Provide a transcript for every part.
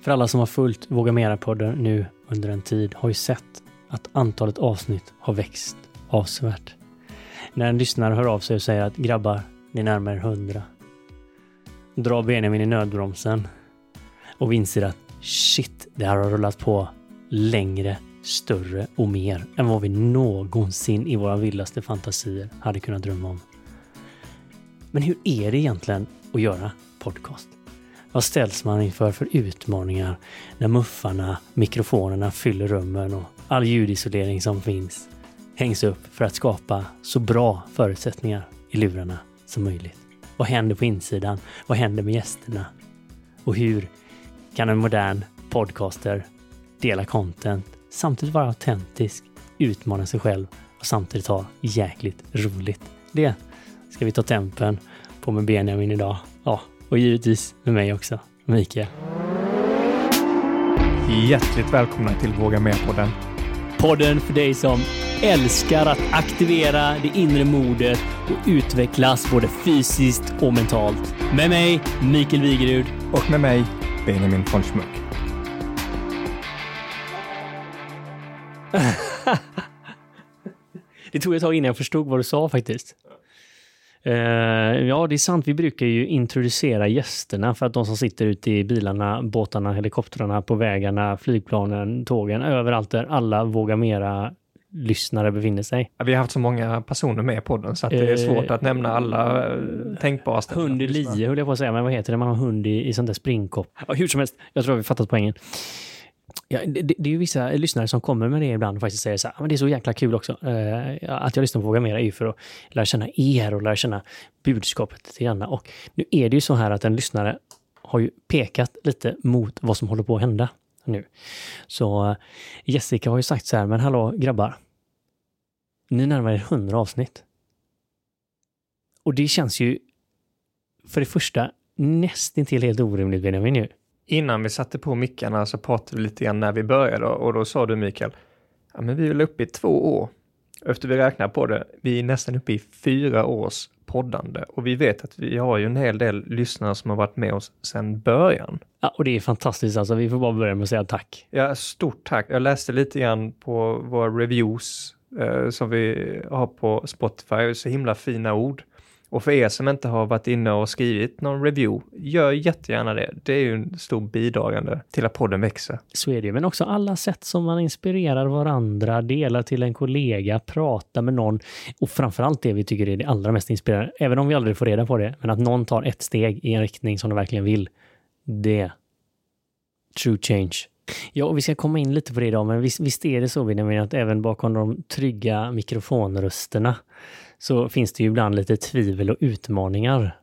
För alla som har följt Våga Mera-podden nu under en tid har ju sett att antalet avsnitt har växt avsevärt. När en lyssnare hör av sig och säger att grabbar, ni närmar er hundra. Drar Benjamin i nödbromsen och vi inser att shit, det här har rullat på längre, större och mer än vad vi någonsin i våra vildaste fantasier hade kunnat drömma om. Men hur är det egentligen att göra podcast? Vad ställs man inför för utmaningar när muffarna, mikrofonerna fyller rummen och all ljudisolering som finns hängs upp för att skapa så bra förutsättningar i lurarna som möjligt? Vad händer på insidan? Vad händer med gästerna? Och hur kan en modern podcaster dela content, samtidigt vara autentisk, utmana sig själv och samtidigt ha jäkligt roligt? Det ska vi ta tempen på med Benjamin idag. Ja, och givetvis med mig också, Mikael. Hjärtligt välkomna till Våga Med-podden. Podden för dig som älskar att aktivera det inre modet och utvecklas både fysiskt och mentalt. Med mig, Mikael Wigerud. Och med mig, Benjamin von Schmuck. det tog ett tag innan jag förstod vad du sa faktiskt. Uh, ja, det är sant. Vi brukar ju introducera gästerna för att de som sitter ute i bilarna, båtarna, helikoptrarna, på vägarna, flygplanen, tågen, överallt där alla vågar mera lyssnare befinner sig. Ja, vi har haft så många personer med på den så att det är svårt uh, att nämna alla uh, tänkbara ställen. Hund i lie höll jag på att säga, men vad heter det? Man har hund i, i sånt där springkopp. Ja, hur som helst, jag tror vi fattat poängen. Ja, det, det, är ju vissa lyssnare som kommer med det ibland och faktiskt säger så här, ah, men det är så jäkla kul också. Eh, att jag lyssnar på Våga Mera är ju för att lära känna er och lära känna budskapet till grann. Och nu är det ju så här att en lyssnare har ju pekat lite mot vad som håller på att hända nu. Så eh, Jessica har ju sagt så här, men hallå grabbar. Ni närmar er 100 avsnitt. Och det känns ju för det första nästintill helt orimligt Benjamin ju innan vi satte på mickarna så pratade vi lite grann när vi började och då sa du Mikael, ja men vi är väl uppe i två år. Efter vi räknar på det, vi är nästan uppe i fyra års poddande och vi vet att vi har ju en hel del lyssnare som har varit med oss sedan början. Ja, och det är fantastiskt alltså. Vi får bara börja med att säga tack. Ja, stort tack. Jag läste lite grann på våra reviews eh, som vi har på Spotify, så himla fina ord. Och för er som inte har varit inne och skrivit någon review, gör jättegärna det. Det är ju en stor bidragande till att podden växer. Så är det ju, men också alla sätt som man inspirerar varandra, delar till en kollega, pratar med någon och framförallt det vi tycker är det allra mest inspirerande, även om vi aldrig får reda på det, men att någon tar ett steg i en riktning som de verkligen vill. Det. True change. Ja, och vi ska komma in lite på det idag, men visst, visst är det så, Benjamin, att även bakom de trygga mikrofonrösterna så finns det ju ibland lite tvivel och utmaningar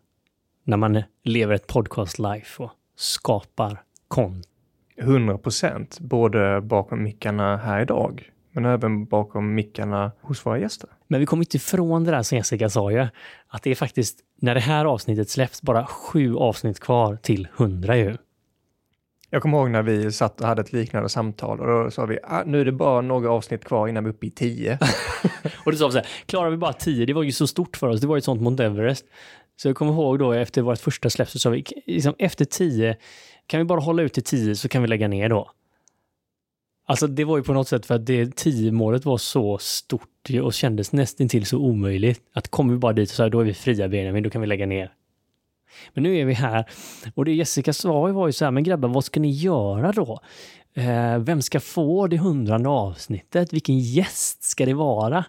när man lever ett podcast life och skapar konst. 100 procent, både bakom mickarna här idag, men även bakom mickarna hos våra gäster. Men vi kommer inte ifrån det där som Jessica sa ju, att det är faktiskt, när det här avsnittet släpps, bara sju avsnitt kvar till 100 ju. Jag kommer ihåg när vi satt och hade ett liknande samtal och då sa vi ah, nu är det bara några avsnitt kvar innan vi är uppe i tio. och då sa vi så här, klarar vi bara tio? Det var ju så stort för oss. Det var ju ett sånt Mount Everest. Så jag kommer ihåg då efter vårt första släpp så sa vi, liksom, efter tio, kan vi bara hålla ut till tio så kan vi lägga ner då. Alltså det var ju på något sätt för att det tio målet var så stort och kändes nästintill så omöjligt. Att kommer vi bara dit så här, då är vi fria Benjamin, då kan vi lägga ner. Men nu är vi här och det Jessica sa var ju så här, men grabbar, vad ska ni göra då? Eh, vem ska få det hundrade avsnittet? Vilken gäst ska det vara?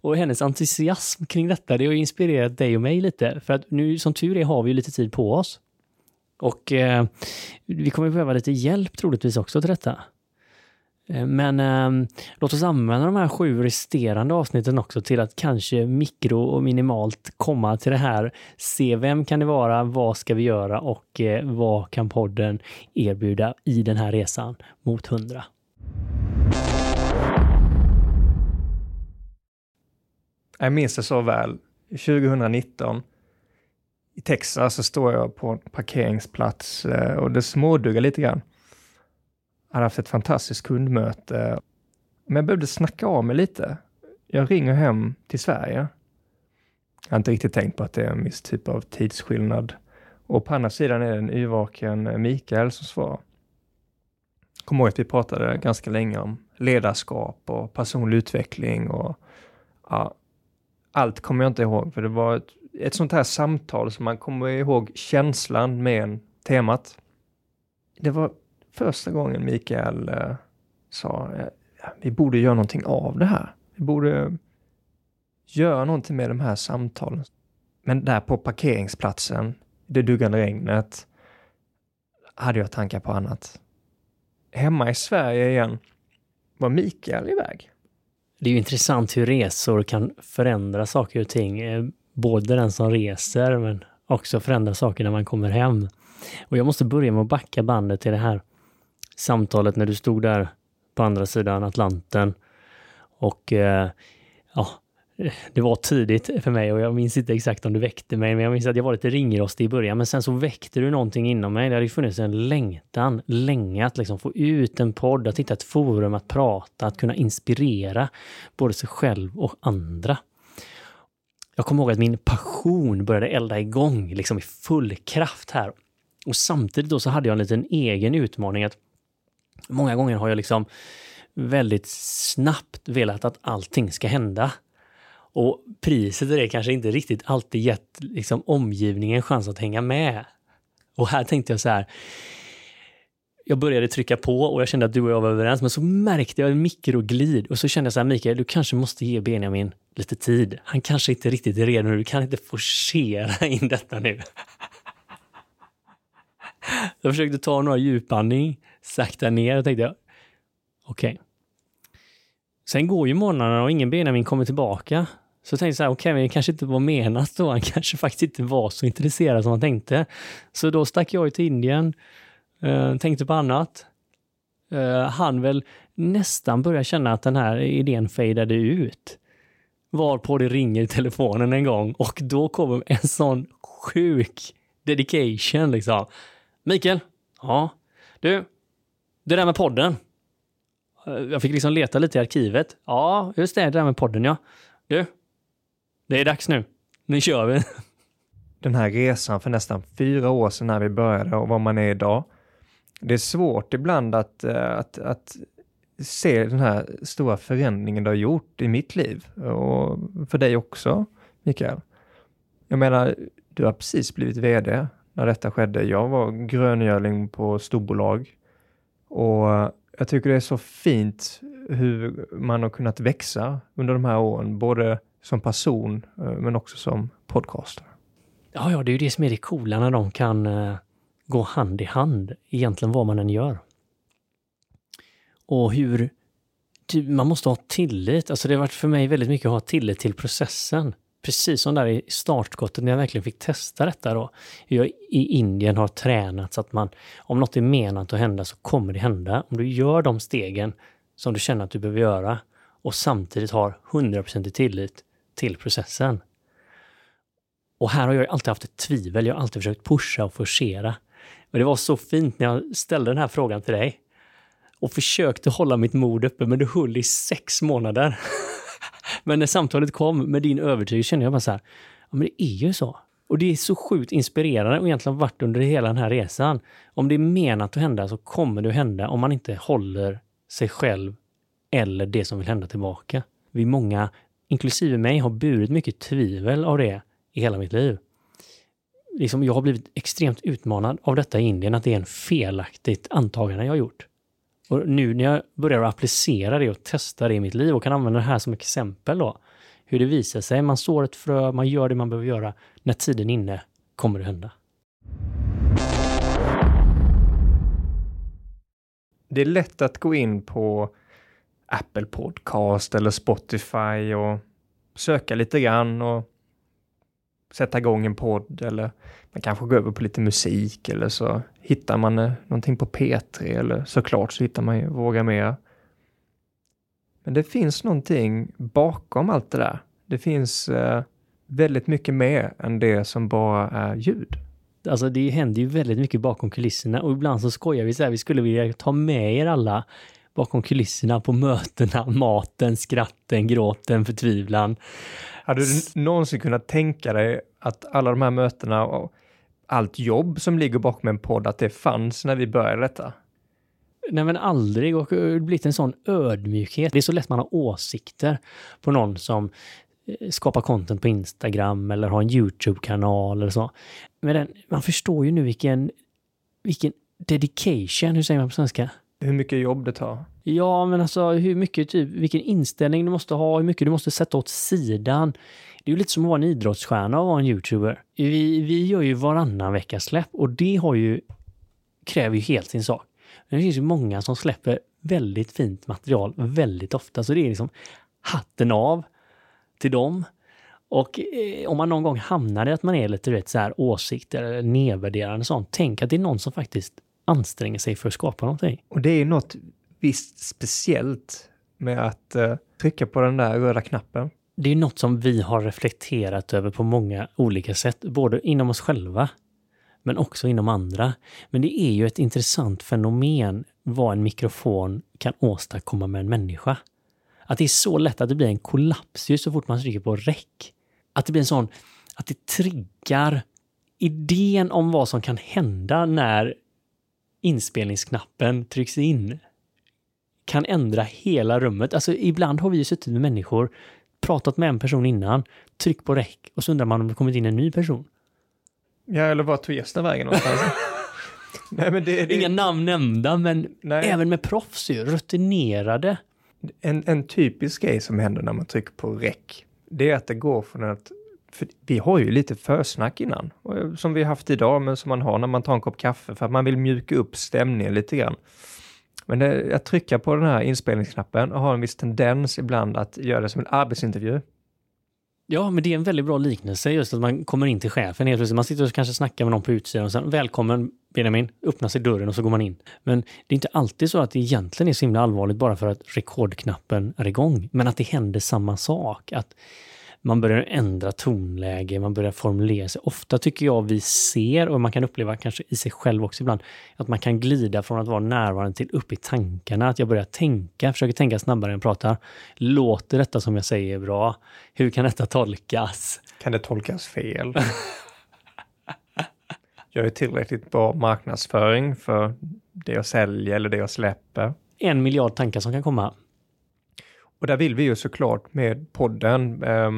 Och hennes entusiasm kring detta, det har inspirerat dig och mig lite. För att nu som tur är har vi lite tid på oss. Och eh, vi kommer behöva lite hjälp troligtvis också till detta. Eh, men eh, låt oss använda de här sju resterande avsnitten också till att kanske mikro och minimalt komma till det här. Se vem kan det vara? Vad ska vi göra? Och eh, vad kan podden erbjuda i den här resan mot 100? Jag minns det så väl. 2019 i Texas så står jag på en parkeringsplats eh, och det småduggar lite grann hade haft ett fantastiskt kundmöte. Men jag behövde snacka av mig lite. Jag ringer hem till Sverige. Jag har inte riktigt tänkt på att det är en viss typ av tidsskillnad. Och på andra sidan är det en yrvaken Mikael som svarar. kommer ihåg att vi pratade ganska länge om ledarskap och personlig utveckling och ja, allt kommer jag inte ihåg, för det var ett, ett sånt här samtal som man kommer ihåg känslan med en temat. Det var första gången Mikael eh, sa, eh, vi borde göra någonting av det här. Vi borde göra någonting med de här samtalen. Men där på parkeringsplatsen, det duggande regnet, hade jag tankar på annat. Hemma i Sverige igen var Mikael iväg. Det är ju intressant hur resor kan förändra saker och ting. Eh, både den som reser men också förändra saker när man kommer hem. Och jag måste börja med att backa bandet till det här samtalet när du stod där på andra sidan Atlanten. Och eh, ja, det var tidigt för mig och jag minns inte exakt om du väckte mig, men jag minns att jag var lite ringrostig i början. Men sen så väckte du någonting inom mig. Det hade funnits en längtan länge att liksom få ut en podd, att hitta ett forum att prata, att kunna inspirera både sig själv och andra. Jag kommer ihåg att min passion började elda igång liksom i full kraft här. Och samtidigt då så hade jag en liten egen utmaning att många gånger har jag liksom väldigt snabbt velat att allting ska hända. Och priset är det kanske inte riktigt alltid gett liksom, omgivningen chans att hänga med. Och här tänkte jag så här. Jag började trycka på och jag kände att du och jag var överens, men så märkte jag en mikroglid och så kände jag så här, Mikael, du kanske måste ge Benjamin lite tid. Han kanske inte riktigt är redo nu, du kan inte forcera in detta nu. Jag försökte ta några djupandning, sakta ner och tänkte, okej. Okay. Sen går ju månaderna och ingen Benjamin kommer tillbaka. Så tänkte jag så här, okej, okay, det kanske inte var menat då. Han kanske faktiskt inte var så intresserad som han tänkte. Så då stack jag till Indien, eh, tänkte på annat. Eh, han väl nästan började känna att den här idén fejdade ut. Varpå det ringer i telefonen en gång och då kommer en sån sjuk dedication liksom. Mikael? Ja? Du? Det där med podden? Jag fick liksom leta lite i arkivet. Ja, just det, det där med podden ja. Du? Det är dags nu. Nu kör vi. Den här resan för nästan fyra år sedan när vi började och vad man är idag. Det är svårt ibland att, eh, att, att se den här stora förändringen du har gjort i mitt liv och för dig också, Mikael. Jag menar, du har precis blivit VD när detta skedde. Jag var gröngöling på storbolag och jag tycker det är så fint hur man har kunnat växa under de här åren, både som person eh, men också som podcaster. Ja, ja, det är ju det som är det coola när de kan eh, gå hand i hand, egentligen vad man än gör. Och hur man måste ha tillit. Alltså det har varit för mig väldigt mycket att ha tillit till processen. Precis som där i startskottet när jag verkligen fick testa detta då. Hur jag i Indien har tränat så att man, om något är menat att hända så kommer det hända. Om du gör de stegen som du känner att du behöver göra och samtidigt har 100% tillit till processen. Och här har jag alltid haft ett tvivel. Jag har alltid försökt pusha och forcera. Men det var så fint när jag ställde den här frågan till dig och försökte hålla mitt mod uppe, men det höll i sex månader. men när samtalet kom med din övertygelse kände jag bara så här, ja men det är ju så. Och det är så sjukt inspirerande och egentligen varit under hela den här resan. Om det är menat att hända så kommer det att hända om man inte håller sig själv eller det som vill hända tillbaka. Vi många inklusive mig, har burit mycket tvivel av det i hela mitt liv. Liksom, jag har blivit extremt utmanad av detta i Indien, att det är en felaktigt antagande jag har gjort. Och nu när jag börjar applicera det och testa det i mitt liv och kan använda det här som exempel då, hur det visar sig, man sår ett frö, man gör det man behöver göra, när tiden är inne kommer det hända. Det är lätt att gå in på Apple Podcast eller Spotify och söka lite grann och sätta igång en podd eller man kanske går över på lite musik eller så hittar man eh, någonting på P3 eller såklart så hittar man ju Våga Mer. Men det finns någonting bakom allt det där. Det finns eh, väldigt mycket mer än det som bara är ljud. Alltså det händer ju väldigt mycket bakom kulisserna och ibland så skojar vi så här, vi skulle vilja ta med er alla bakom kulisserna på mötena, maten, skratten, gråten, förtvivlan. Hade du någonsin kunnat tänka dig att alla de här mötena och allt jobb som ligger bakom en podd, att det fanns när vi började detta? Nej men aldrig och det har blivit en sån ödmjukhet. Det är så lätt man har åsikter på någon som eh, skapar content på Instagram eller har en YouTube-kanal eller så. Men den, man förstår ju nu vilken, vilken dedication, hur säger man på svenska? Hur mycket jobb det tar. Ja, men alltså hur mycket, typ, vilken inställning du måste ha, hur mycket du måste sätta åt sidan. Det är ju lite som att vara en idrottsstjärna och vara en YouTuber. Vi, vi gör ju varannan vecka släpp och det har ju, kräver ju helt sin sak. Men det finns ju många som släpper väldigt fint material väldigt ofta, så det är liksom hatten av till dem. Och eh, om man någon gång hamnar i att man är lite vet, så här, åsikter eller nedvärderande sånt, tänk att det är någon som faktiskt anstränger sig för att skapa någonting. Och det är något visst speciellt med att eh, trycka på den där röda knappen. Det är något som vi har reflekterat över på många olika sätt, både inom oss själva men också inom andra. Men det är ju ett intressant fenomen vad en mikrofon kan åstadkomma med en människa. Att det är så lätt att det blir en kollaps ju så fort man trycker på räck. Att det blir en sån, att det triggar idén om vad som kan hända när inspelningsknappen trycks in kan ändra hela rummet. Alltså ibland har vi ju suttit med människor, pratat med en person innan, tryckt på räck och så undrar man om det kommit in en ny person. Ja, eller vart tog gästen vägen någonstans? Nej, men det, det... Inga namn nämnda, men Nej. även med proffs ju, rutinerade. En, en typisk grej som händer när man trycker på räck, det är att det går från att för vi har ju lite försnack innan, som vi haft idag, men som man har när man tar en kopp kaffe, för att man vill mjuka upp stämningen lite grann. Men det, att trycka på den här inspelningsknappen och har en viss tendens ibland att göra det som en arbetsintervju. Ja, men det är en väldigt bra liknelse just att man kommer in till chefen helt plötsligt. Man sitter och kanske snackar med någon på utsidan och sen välkommen Benjamin, öppnar sig dörren och så går man in. Men det är inte alltid så att det egentligen är så himla allvarligt bara för att rekordknappen är igång. Men att det händer samma sak. Att man börjar ändra tonläge, man börjar formulera sig. Ofta tycker jag vi ser, och man kan uppleva kanske i sig själv också ibland, att man kan glida från att vara närvarande till upp i tankarna. Att jag börjar tänka, försöker tänka snabbare än jag pratar. Låter detta som jag säger bra? Hur kan detta tolkas? Kan det tolkas fel? jag är tillräckligt bra marknadsföring för det jag säljer eller det jag släpper. En miljard tankar som kan komma. Och där vill vi ju såklart med podden eh,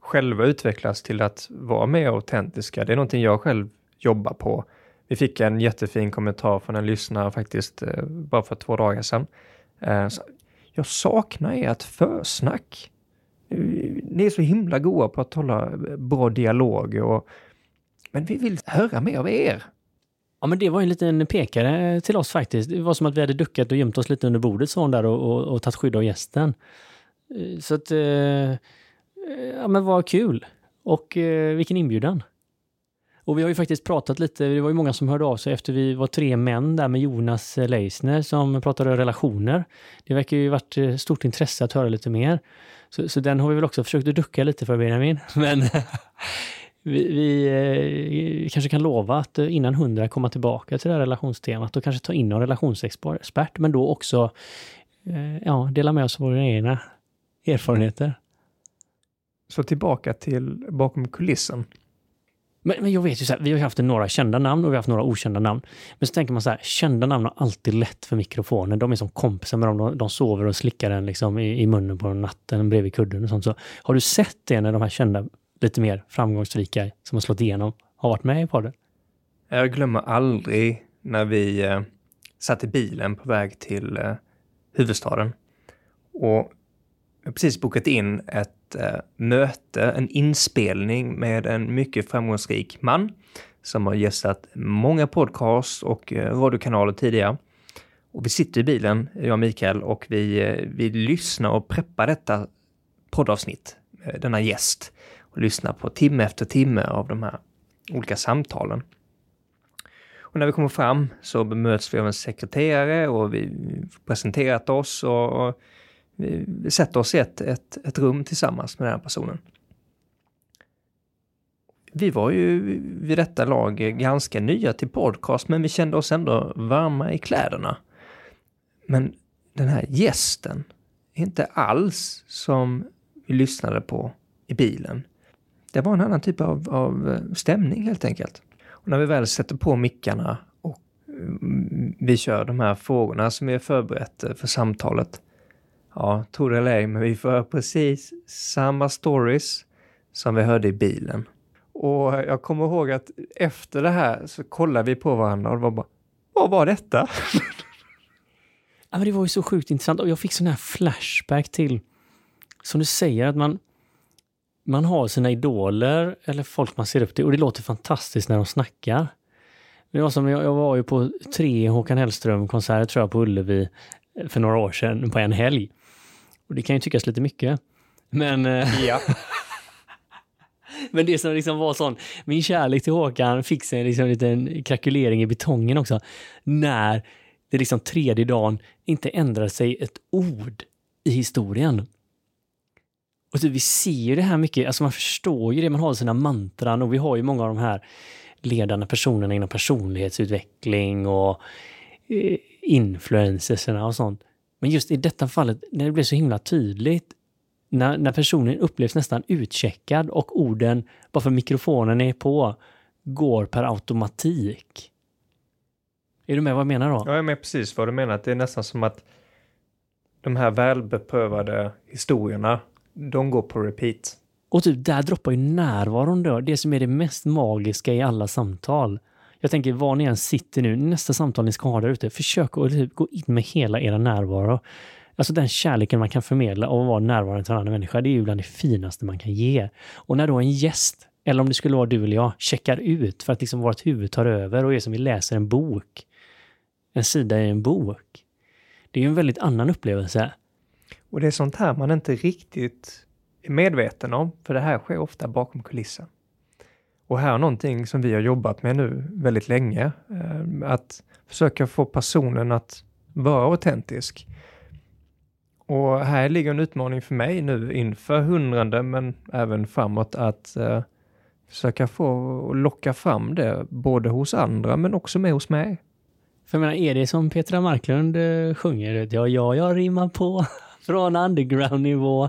själva utvecklas till att vara mer autentiska. Det är någonting jag själv jobbar på. Vi fick en jättefin kommentar från en lyssnare faktiskt eh, bara för två dagar sedan. Eh, jag saknar ert försnack. Eh, ni är så himla goa på att hålla eh, bra dialog och men vi vill höra mer av er. Ja, men det var en liten pekare till oss faktiskt. Det var som att vi hade duckat och gömt oss lite under bordet så där och, och, och tagit skydd av gästen. Eh, så att, eh, ja men vad kul. Och eh, vilken inbjudan. Och vi har ju faktiskt pratat lite, det var ju många som hörde av sig efter vi var tre män där med Jonas Leisner som pratade relationer. Det verkar ju varit eh, stort intresse att höra lite mer. Så, så den har vi väl också försökt att ducka lite för Benjamin. Men vi, vi eh, kanske kan lova att eh, innan hundra komma tillbaka till det här relationstemat och kanske ta in någon relationsexpert, men då också eh, ja, dela med oss av våra egna erfarenheter. Så tillbaka till bakom kulissen. Men, men jag vet ju så här, vi har haft några kända namn och vi har haft några okända namn. Men så tänker man så här, kända namn har alltid lätt för mikrofonen. De är som kompisar med dem. De, de sover och slickar den liksom i, i munnen på natten bredvid kudden och sånt. Så har du sett det när de här kända lite mer framgångsrika som har slått igenom har varit med i podden? Jag glömmer aldrig när vi eh, satt i bilen på väg till eh, huvudstaden. Och precis bokat in ett eh, möte, en inspelning med en mycket framgångsrik man som har gästat många podcast och eh, radiokanaler tidigare. Och vi sitter i bilen, jag och Mikael, och vi, eh, vi lyssnar och preppar detta poddavsnitt, eh, denna gäst och lyssnar på timme efter timme av de här olika samtalen. Och när vi kommer fram så bemöts vi av en sekreterare och vi presenterat oss och vi sätter oss i ett, ett, ett rum tillsammans med den här personen. Vi var ju vid detta lag ganska nya till podcast, men vi kände oss ändå varma i kläderna. Men den här gästen är inte alls som vi lyssnade på i bilen. Det var en annan typ av, av eh, stämning helt enkelt. Och när vi väl sätter på mickarna och mm, vi kör de här frågorna som är förberett eh, för samtalet. Ja, tro det eller ej, men vi får höra precis samma stories som vi hörde i bilen. Och jag kommer ihåg att efter det här så kollade vi på varandra och det var bara, vad var detta? Ja, men det var ju så sjukt intressant och jag fick sån här flashback till, som du säger, att man, man har sina idoler eller folk man ser upp till och det låter fantastiskt när de snackar. Det var som, jag, jag var ju på tre Håkan Hellström-konserter tror jag på Ullevi för några år sedan på en helg. Och det kan ju tyckas lite mycket. Men, eh, Ja. men det som liksom var sån, min kärlek till Håkan fick sig liksom en liten krakulering i betongen också. När det liksom tredje dagen inte ändrade sig ett ord i historien. Och så vi ser ju det här mycket, alltså man förstår ju det, man har sina mantran och vi har ju många av de här ledande personerna inom personlighetsutveckling och eh, influencerserna och sånt. Men just i detta fallet, när det blev så himla tydligt, när, när personen upplevs nästan utcheckad och orden, bara för mikrofonen är på, går per automatik. Är du med vad jag menar då? Ja, Jag är med precis vad du menar. Det är nästan som att de här välbeprövade historierna, de går på repeat. Och typ där droppar ju närvaron då, det som är det mest magiska i alla samtal. Jag tänker var ni än sitter nu, nästa samtal ni ska ha där ute, försök att typ gå in med hela era närvaro. Alltså den kärleken man kan förmedla av att vara närvarande till en annan människa, det är ju bland det finaste man kan ge. Och när då en gäst, eller om det skulle vara du eller jag, checkar ut för att liksom vårt huvud tar över och är som vi läser en bok. En sida i en bok. Det är ju en väldigt annan upplevelse. Och det är sånt här man inte riktigt är medveten om, för det här sker ofta bakom kulissen. Och här är någonting som vi har jobbat med nu väldigt länge, eh, att försöka få personen att vara autentisk. Och här ligger en utmaning för mig nu inför hundrade, men även framåt, att eh, försöka få och locka fram det, både hos andra men också med hos mig. För jag menar, är det som Petra Marklund eh, sjunger? Ja, ja, jag rimmar på från underground-nivå.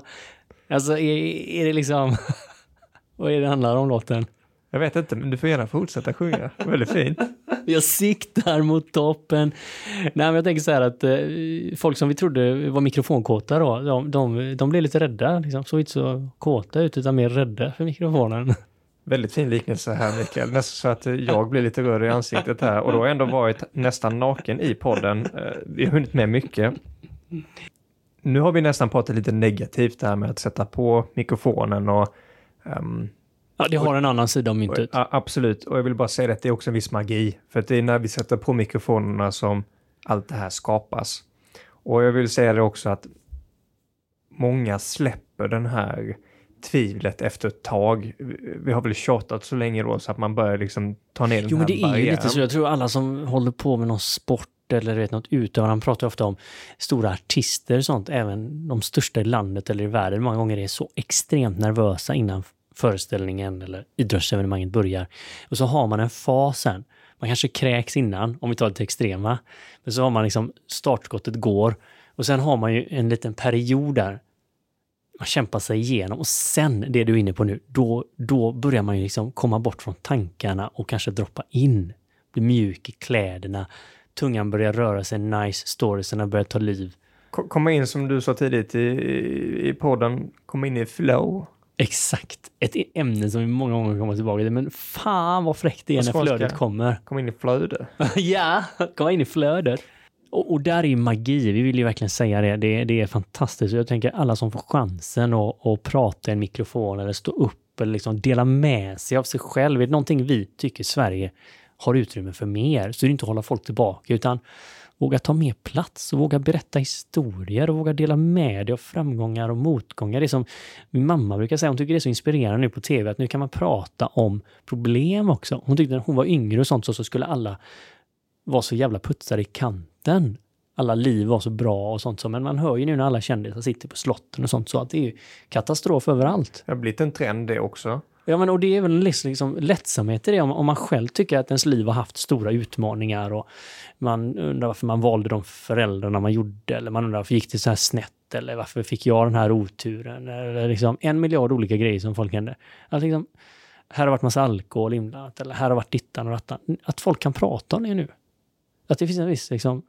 Alltså, är, är det liksom... Vad är det handlar om låten? Jag vet inte, men du får gärna fortsätta sjunga. Väldigt fint. Jag siktar mot toppen. Nej, men jag tänker så här att eh, folk som vi trodde var mikrofonkåta då, de, de, de blev lite rädda. Liksom. Såg inte så kåta ut, utan mer rädda för mikrofonen. Väldigt fin liknelse här Mikael. Nästan så att jag blir lite röd i ansiktet här och då har jag ändå varit nästan naken i podden. Eh, Vi har hunnit med mycket. Nu har vi nästan pratat lite negativt där med att sätta på mikrofonen och ehm, Ja, det har en annan sida av myntet. Absolut, och jag vill bara säga att det är också en viss magi. För att det är när vi sätter på mikrofonerna som allt det här skapas. Och jag vill säga det också att många släpper den här tvivlet efter ett tag. Vi har väl tjatat så länge då så att man börjar liksom ta ner den Jo, här men det är ju barriären. lite så. Jag tror alla som håller på med någon sport eller vet, något utövande, pratar ofta om stora artister och sånt, även de största i landet eller i världen. Många gånger är så extremt nervösa innan föreställningen eller idrottsevenemanget börjar. Och så har man en fas sen. Man kanske kräks innan, om vi tar det till extrema. Men så har man liksom, startskottet går och sen har man ju en liten period där man kämpar sig igenom och sen, det du är inne på nu, då, då börjar man ju liksom komma bort från tankarna och kanske droppa in. Bli mjuk i kläderna, tungan börjar röra sig nice, storiesarna börjar ta liv. Ko- Komma in som du sa tidigt i, i podden, komma in i flow. Exakt. Ett ämne som vi många gånger kommer tillbaka till, men fan vad fräckt det är när flödet kommer. Komma in i flöde. ja, komma in i flödet. Och, och där är ju magi, vi vill ju verkligen säga det. Det, det är fantastiskt. Jag tänker alla som får chansen att, att prata i en mikrofon eller stå upp eller liksom dela med sig av sig själv. Är det någonting vi tycker Sverige har utrymme för mer så är det inte att hålla folk tillbaka utan våga ta mer plats och våga berätta historier och våga dela med dig av framgångar och motgångar. Det är som min mamma brukar säga, hon tycker det är så inspirerande nu på tv att nu kan man prata om problem också. Hon tyckte när hon var yngre och sånt så, så skulle alla vara så jävla putsade i kanten. Alla liv var så bra och sånt så, men man hör ju nu när alla kändisar sitter på slotten och sånt så att det är ju katastrof överallt. Det har blivit en trend det också. Ja, men och det är väl liksom, liksom lättsamhet i det om, om man själv tycker att ens liv har haft stora utmaningar och man undrar varför man valde de föräldrarna man gjorde eller man undrar varför gick det så här snett eller varför fick jag den här oturen eller liksom en miljard olika grejer som folk hände. Att liksom, här har varit massa alkohol inblandat eller här har varit dittan och rattan. Att folk kan prata om det nu. Att det finns en viss liksom,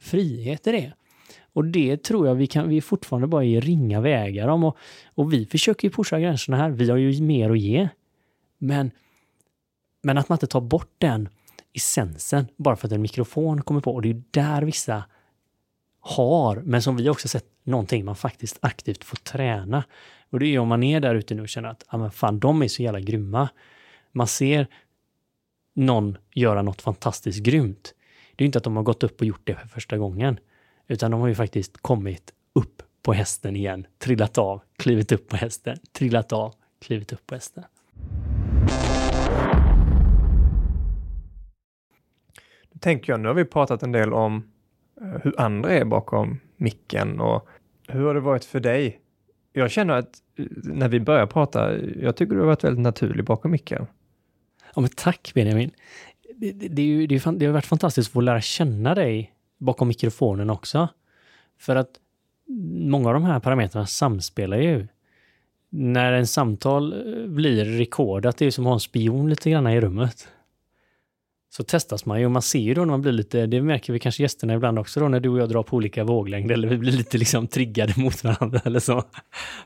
frihet i det. Och det tror jag vi kan, vi fortfarande bara i ringa vägar om. Och, och vi försöker ju pusha gränserna här. Vi har ju mer att ge. Men, men att man inte tar bort den essensen bara för att en mikrofon kommer på. Och det är ju där vissa har, men som vi också sett, någonting man faktiskt aktivt får träna. Och det är ju om man är där ute nu och känner att, ja men fan, de är så jävla grymma. Man ser någon göra något fantastiskt grymt. Det är inte att de har gått upp och gjort det för första gången, utan de har ju faktiskt kommit upp på hästen igen, trillat av, klivit upp på hästen, trillat av, klivit upp på hästen. Nu tänker jag, nu har vi pratat en del om eh, hur andra är bakom micken och hur har det varit för dig? Jag känner att eh, när vi börjar prata, jag tycker du har varit väldigt naturlig bakom micken. Ja, men tack Benjamin. Det, det, det, är ju, det, är, det har varit fantastiskt att få lära känna dig bakom mikrofonen också. För att många av de här parametrarna samspelar ju. När en samtal eh, blir rekordat, det är som att ha en spion lite grann i rummet. Så testas man ju och man ser ju då när man blir lite, det märker vi kanske gästerna ibland också då när du och jag drar på olika våglängder eller vi blir lite liksom triggade mot varandra eller så.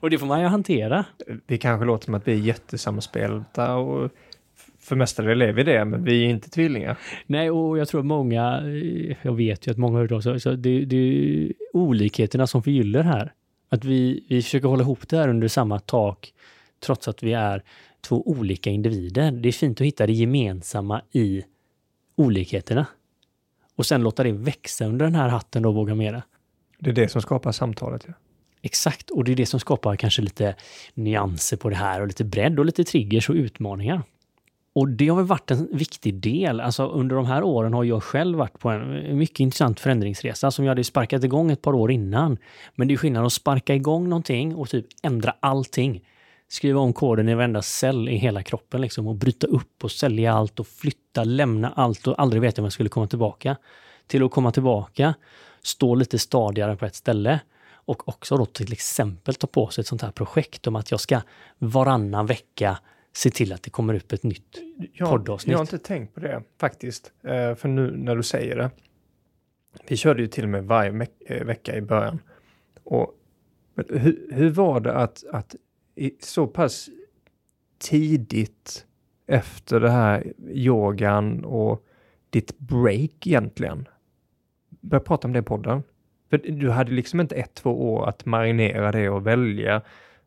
Och det får man ju hantera. Det kanske låter som att vi är jättesamspelta och för mestadels är vi det, men vi är inte tvillingar. Nej, och jag tror många, jag vet ju att många hört av sig, så det, det är olikheterna som förgyller här. Att vi, vi försöker hålla ihop det här under samma tak, trots att vi är två olika individer. Det är fint att hitta det gemensamma i olikheterna. Och sen låta det växa under den här hatten då, våga mera. Det är det som skapar samtalet. Ja. Exakt, och det är det som skapar kanske lite nyanser på det här och lite bredd och lite triggers och utmaningar. Och det har väl varit en viktig del. Alltså under de här åren har jag själv varit på en mycket intressant förändringsresa som jag hade sparkat igång ett par år innan. Men det är skillnad att sparka igång någonting och typ ändra allting. Skriva om koden i varenda cell i hela kroppen liksom och bryta upp och sälja allt och flytta, lämna allt och aldrig veta om jag skulle komma tillbaka. Till att komma tillbaka, stå lite stadigare på ett ställe och också då till exempel ta på sig ett sånt här projekt om att jag ska varannan vecka se till att det kommer upp ett nytt jag, poddavsnitt. Jag har inte tänkt på det faktiskt, eh, för nu när du säger det. Vi körde ju till och med varje eh, vecka i början. Och hur, hur var det att, att så pass tidigt efter det här yogan och ditt break egentligen börja prata om det i podden? För du hade liksom inte ett, två år att marinera det och välja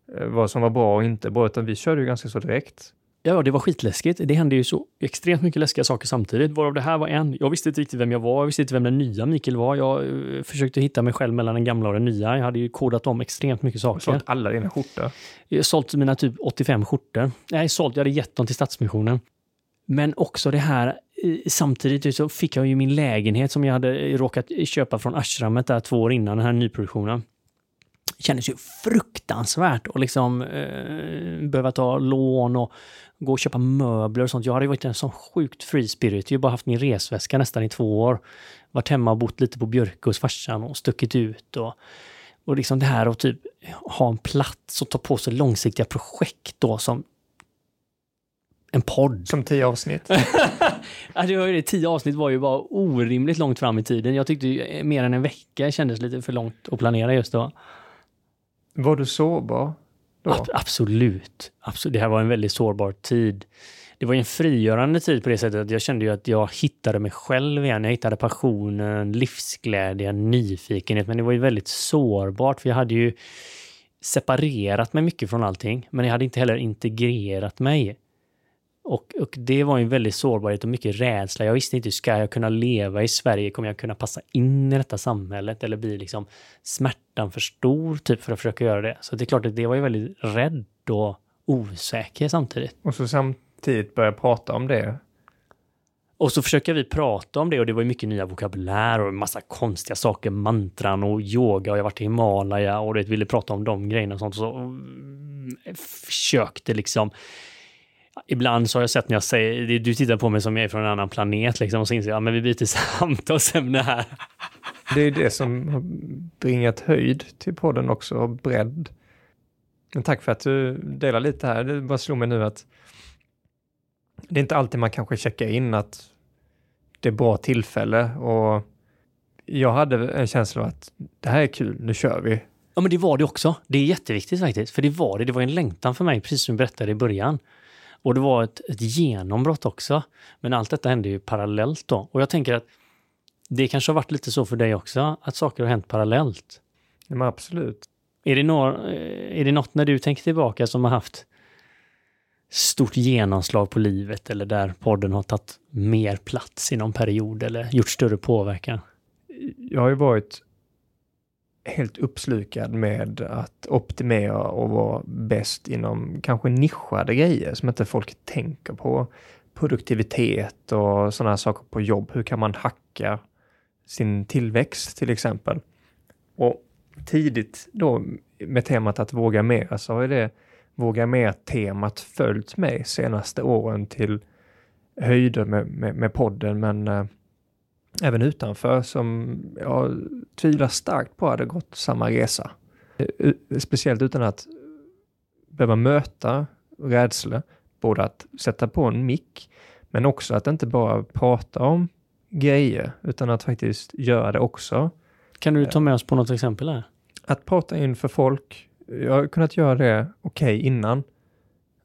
vad som var bra och inte bra, utan vi körde ju ganska så direkt. Ja, det var skitläskigt. Det hände ju så extremt mycket läskiga saker samtidigt, varav det här var en. Jag visste inte riktigt vem jag var, jag visste inte vem den nya Mikael var. Jag uh, försökte hitta mig själv mellan den gamla och den nya. Jag hade ju kodat om extremt mycket saker. Sålt alla dina skjortor? Jag sålt mina typ 85 skjortor. Nej, sålt, jag hade gett dem till Stadsmissionen. Men också det här, samtidigt så fick jag ju min lägenhet som jag hade råkat köpa från ashramet där två år innan den här nyproduktionen kändes ju fruktansvärt att liksom eh, behöva ta lån och gå och köpa möbler och sånt. Jag hade varit en sån sjukt free spirit. Jag har bara haft min resväska nästan i två år. Varit hemma och bott lite på Björke hos farsan och stuckit ut. Och, och liksom det här att typ ha en plats och ta på sig långsiktiga projekt då som en podd. Som tio avsnitt. ja, det var ju det. Tio avsnitt var ju bara orimligt långt fram i tiden. Jag tyckte mer än en vecka kändes lite för långt att planera just då. Var du sårbar? Ab absolut. absolut. Det här var en väldigt sårbar tid. Det var en frigörande tid på det sättet att jag kände ju att jag hittade mig själv igen. Jag hittade passionen, livsglädjen, nyfikenhet. Men det var ju väldigt sårbart för jag hade ju separerat mig mycket från allting. Men jag hade inte heller integrerat mig. Och, och, det var en väldigt sårbarhet och mycket rädsla. Jag visste inte, ska jag kunna leva i Sverige? Kommer jag kunna passa in i detta samhället? Eller blir liksom smärtan för stor typ för att försöka göra det? Så det är klart att det var ju väldigt rädd och osäker samtidigt. Och så samtidigt börja prata om det. Och så försöker vi prata om det och det var ju mycket nya vokabulär och massa konstiga saker, mantran och yoga och jag varit i Himalaya och det ville prata om de grejerna och sånt. Så mm, försökte liksom Ibland så har jag sett när jag säger, du tittar på mig som jag är från en annan planet liksom och så inser jag, ja men vi byter samtalsämne här. Det är det som har bringat höjd till podden också, och bredd. Men tack för att du delar lite här. Det bara slog mig nu att det är inte alltid man kanske checkar in att det är bra tillfälle och jag hade en känsla av att det här är kul, nu kör vi. Ja, men det var det också. Det är jätteviktigt faktiskt, för det var det. Det var en längtan för mig, precis som du berättade i början. Och det var ett, ett genombrott också. Men allt detta hände ju parallellt då. Och jag tänker att det kanske har varit lite så för dig också, att saker har hänt parallellt. Ja, men absolut. Är det, några, är det något när du tänker tillbaka som har haft stort genomslag på livet eller där podden har tagit mer plats i någon period eller gjort större påverkan? Jag har ju varit helt uppslukad med att optimera och vara bäst inom kanske nischade grejer som inte folk tänker på. Produktivitet och sådana saker på jobb. Hur kan man hacka sin tillväxt till exempel? Och tidigt då med temat att våga mer så har det våga mer-temat följt mig senaste åren till höjder med, med, med podden men eh, även utanför som jag tvivlar starkt på hade gått samma resa. Eh, speciellt utan att behöva möta rädsla, både att sätta på en mick, men också att inte bara prata om grejer, utan att faktiskt göra det också. Kan du ta med oss på något exempel här? Att prata inför folk, jag har kunnat göra det okej okay innan,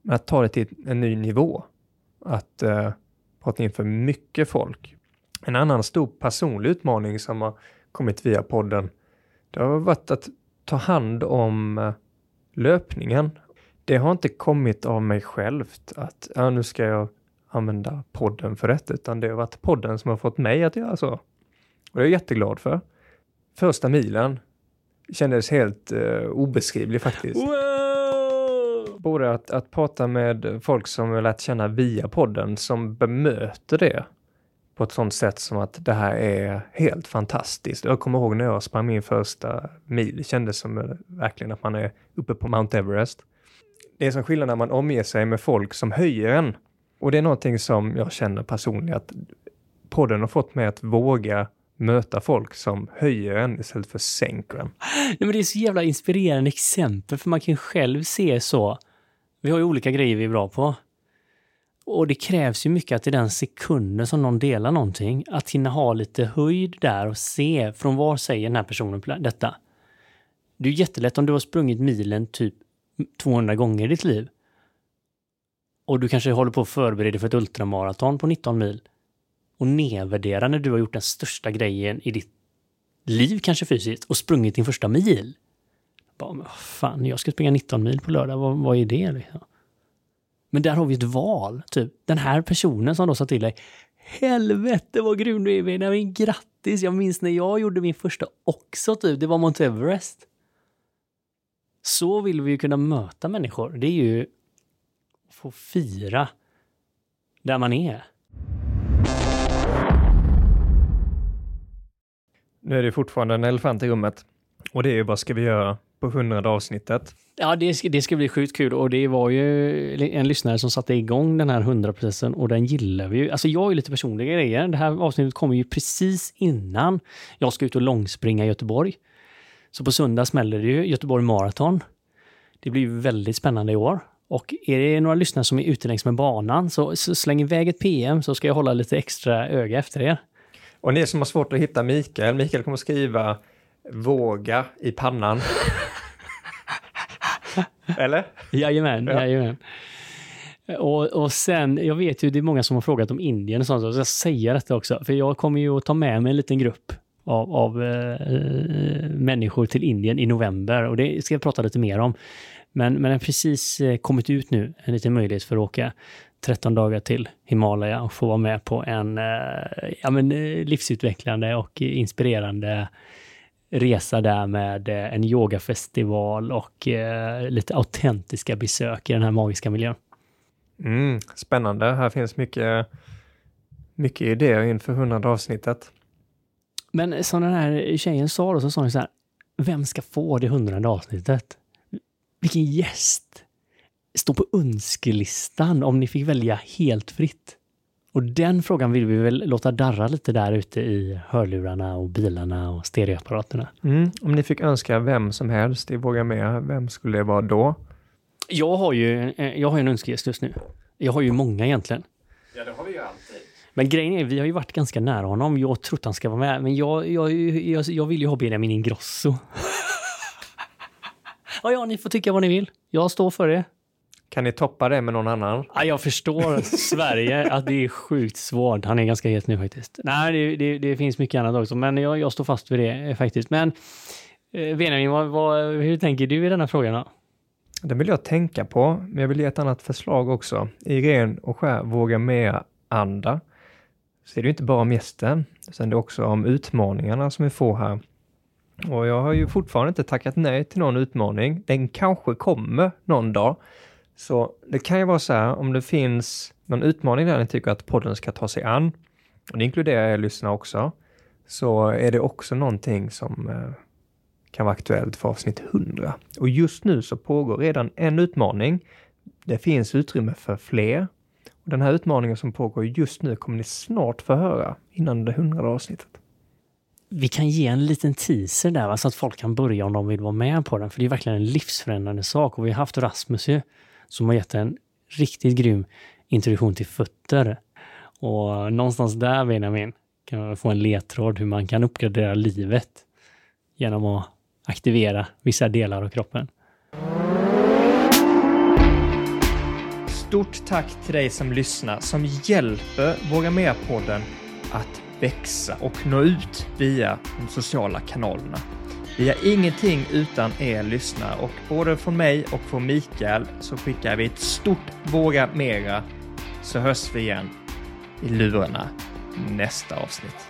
men att ta det till en ny nivå. Att uh, prata inför mycket folk, en annan stor personlig utmaning som har kommit via podden, det har varit att ta hand om eh, löpningen. Det har inte kommit av mig självt att ja, nu ska jag använda podden för detta, utan det har varit podden som har fått mig att göra så. Och det är jag jätteglad för. Första milen kändes helt uh, obeskrivlig faktiskt. Wow! Både att, att prata med folk som jag lärt känna via podden som bemöter det på ett sånt sätt som att det här är helt fantastiskt. Jag kommer ihåg när jag sprang min första mil, det kändes som eh, verkligen att man är uppe på Mount Everest. Det är som skillnad när man omger sig med folk som höjer en. Och det är någonting som jag känner personligen att podden har fått mig att våga möta folk som höjer en istället för sänker en. Nej, men det är så jävla inspirerande exempel, för man kan själv se så. Vi har ju olika grejer vi är bra på. Och det krävs ju mycket att i den sekunden som någon delar någonting, att hinna ha lite höjd där och se från var säger den här personen detta. Det är jättelätt om du har sprungit milen typ 200 gånger i ditt liv. Och du kanske håller på att förbereda för ett ultramaraton på 19 mil. Och nedvärdera när du har gjort den största grejen i ditt liv, kanske fysiskt, och sprungit din första mil. Bara, fan, jag ska springa 19 mil på lördag, vad, vad är det? Liksom? Men där har vi ett val. Typ den här personen som då sa till dig Helvete vad grym du är Benjamin, grattis! Jag minns när jag gjorde min första också typ, det var Mount Everest. Så vill vi ju kunna möta människor. Det är ju att få fira där man är. Nu är det fortfarande en elefant i rummet. Och det är ju vad ska vi göra på hundrade avsnittet? Ja, det ska, det ska bli sjukt kul och det var ju en lyssnare som satte igång den här 100-processen och den gillar vi ju. Alltså jag är lite personliga grejer. Det här avsnittet kommer ju precis innan jag ska ut och långspringa i Göteborg. Så på söndag smäller det ju Göteborg Marathon. Det blir ju väldigt spännande i år. Och är det några lyssnare som är ute längs med banan så, så släng iväg ett PM så ska jag hålla lite extra öga efter er. Och ni som har svårt att hitta Mikael, Mikael kommer skriva våga i pannan. Eller? Jajamän, ja. jajamän. Och, och sen, jag vet ju det är många som har frågat om Indien och sånt, så jag ska säga detta också. För jag kommer ju att ta med mig en liten grupp av, av äh, människor till Indien i november och det ska jag prata lite mer om. Men, men det har precis eh, kommit ut nu en liten möjlighet för att åka 13 dagar till Himalaya och få vara med på en äh, ja, men, livsutvecklande och inspirerande resa där med eh, en yogafestival och eh, lite autentiska besök i den här magiska miljön. Mm, spännande. Här finns mycket, mycket idéer inför hundrade avsnittet. Men som den här tjejen sa då, så sa hon så här, vem ska få det hundrade avsnittet? Vilken gäst? Stå på önskelistan om ni fick välja helt fritt. Och den frågan vill vi väl låta darra lite där ute i hörlurarna och bilarna och stereoapparaterna. Mm. Om ni fick önska vem som helst i Våga Med, vem skulle det vara då? Jag har ju, eh, jag har en önskegäst just nu. Jag har ju många egentligen. Ja, det har vi ju alltid. Men grejen är, vi har ju varit ganska nära honom. Jag har trott han ska vara med, men jag, jag, jag, jag vill ju ha Benjamin Ingrosso. ja, ja, ni får tycka vad ni vill. Jag står för det. Kan ni toppa det med någon annan? Ja, jag förstår Sverige, att det är sjukt svårt. Han är ganska het nu faktiskt. Nej, det, det, det finns mycket annat också, men jag, jag står fast vid det eh, faktiskt. Men eh, Benjamin, vad, vad, hur tänker du i denna frågan? Då? Den vill jag tänka på, men jag vill ge ett annat förslag också. I ren och skär våga med anda så är det inte bara om gästen, utan det är också om utmaningarna som vi får här. Och jag har ju fortfarande inte tackat nej till någon utmaning. Den kanske kommer någon dag. Så det kan ju vara så här, om det finns någon utmaning där ni tycker att podden ska ta sig an, och det inkluderar er lyssnare också, så är det också någonting som eh, kan vara aktuellt för avsnitt 100. Och just nu så pågår redan en utmaning. Det finns utrymme för fler. Och den här utmaningen som pågår just nu kommer ni snart få höra innan det hundrade avsnittet. Vi kan ge en liten teaser där, va, så att folk kan börja om de vill vara med på den. För det är verkligen en livsförändrande sak. Och vi har haft Rasmus ju, som har gett en riktigt grym introduktion till fötter. Och någonstans där, Benjamin, kan man få en ledtråd hur man kan uppgradera livet genom att aktivera vissa delar av kroppen. Stort tack till dig som lyssnar, som hjälper Våga Mer-podden att växa och nå ut via de sociala kanalerna. Vi har ingenting utan er lyssnare och både från mig och från Mikael så skickar vi ett stort Våga Mera så hörs vi igen i lurarna nästa avsnitt.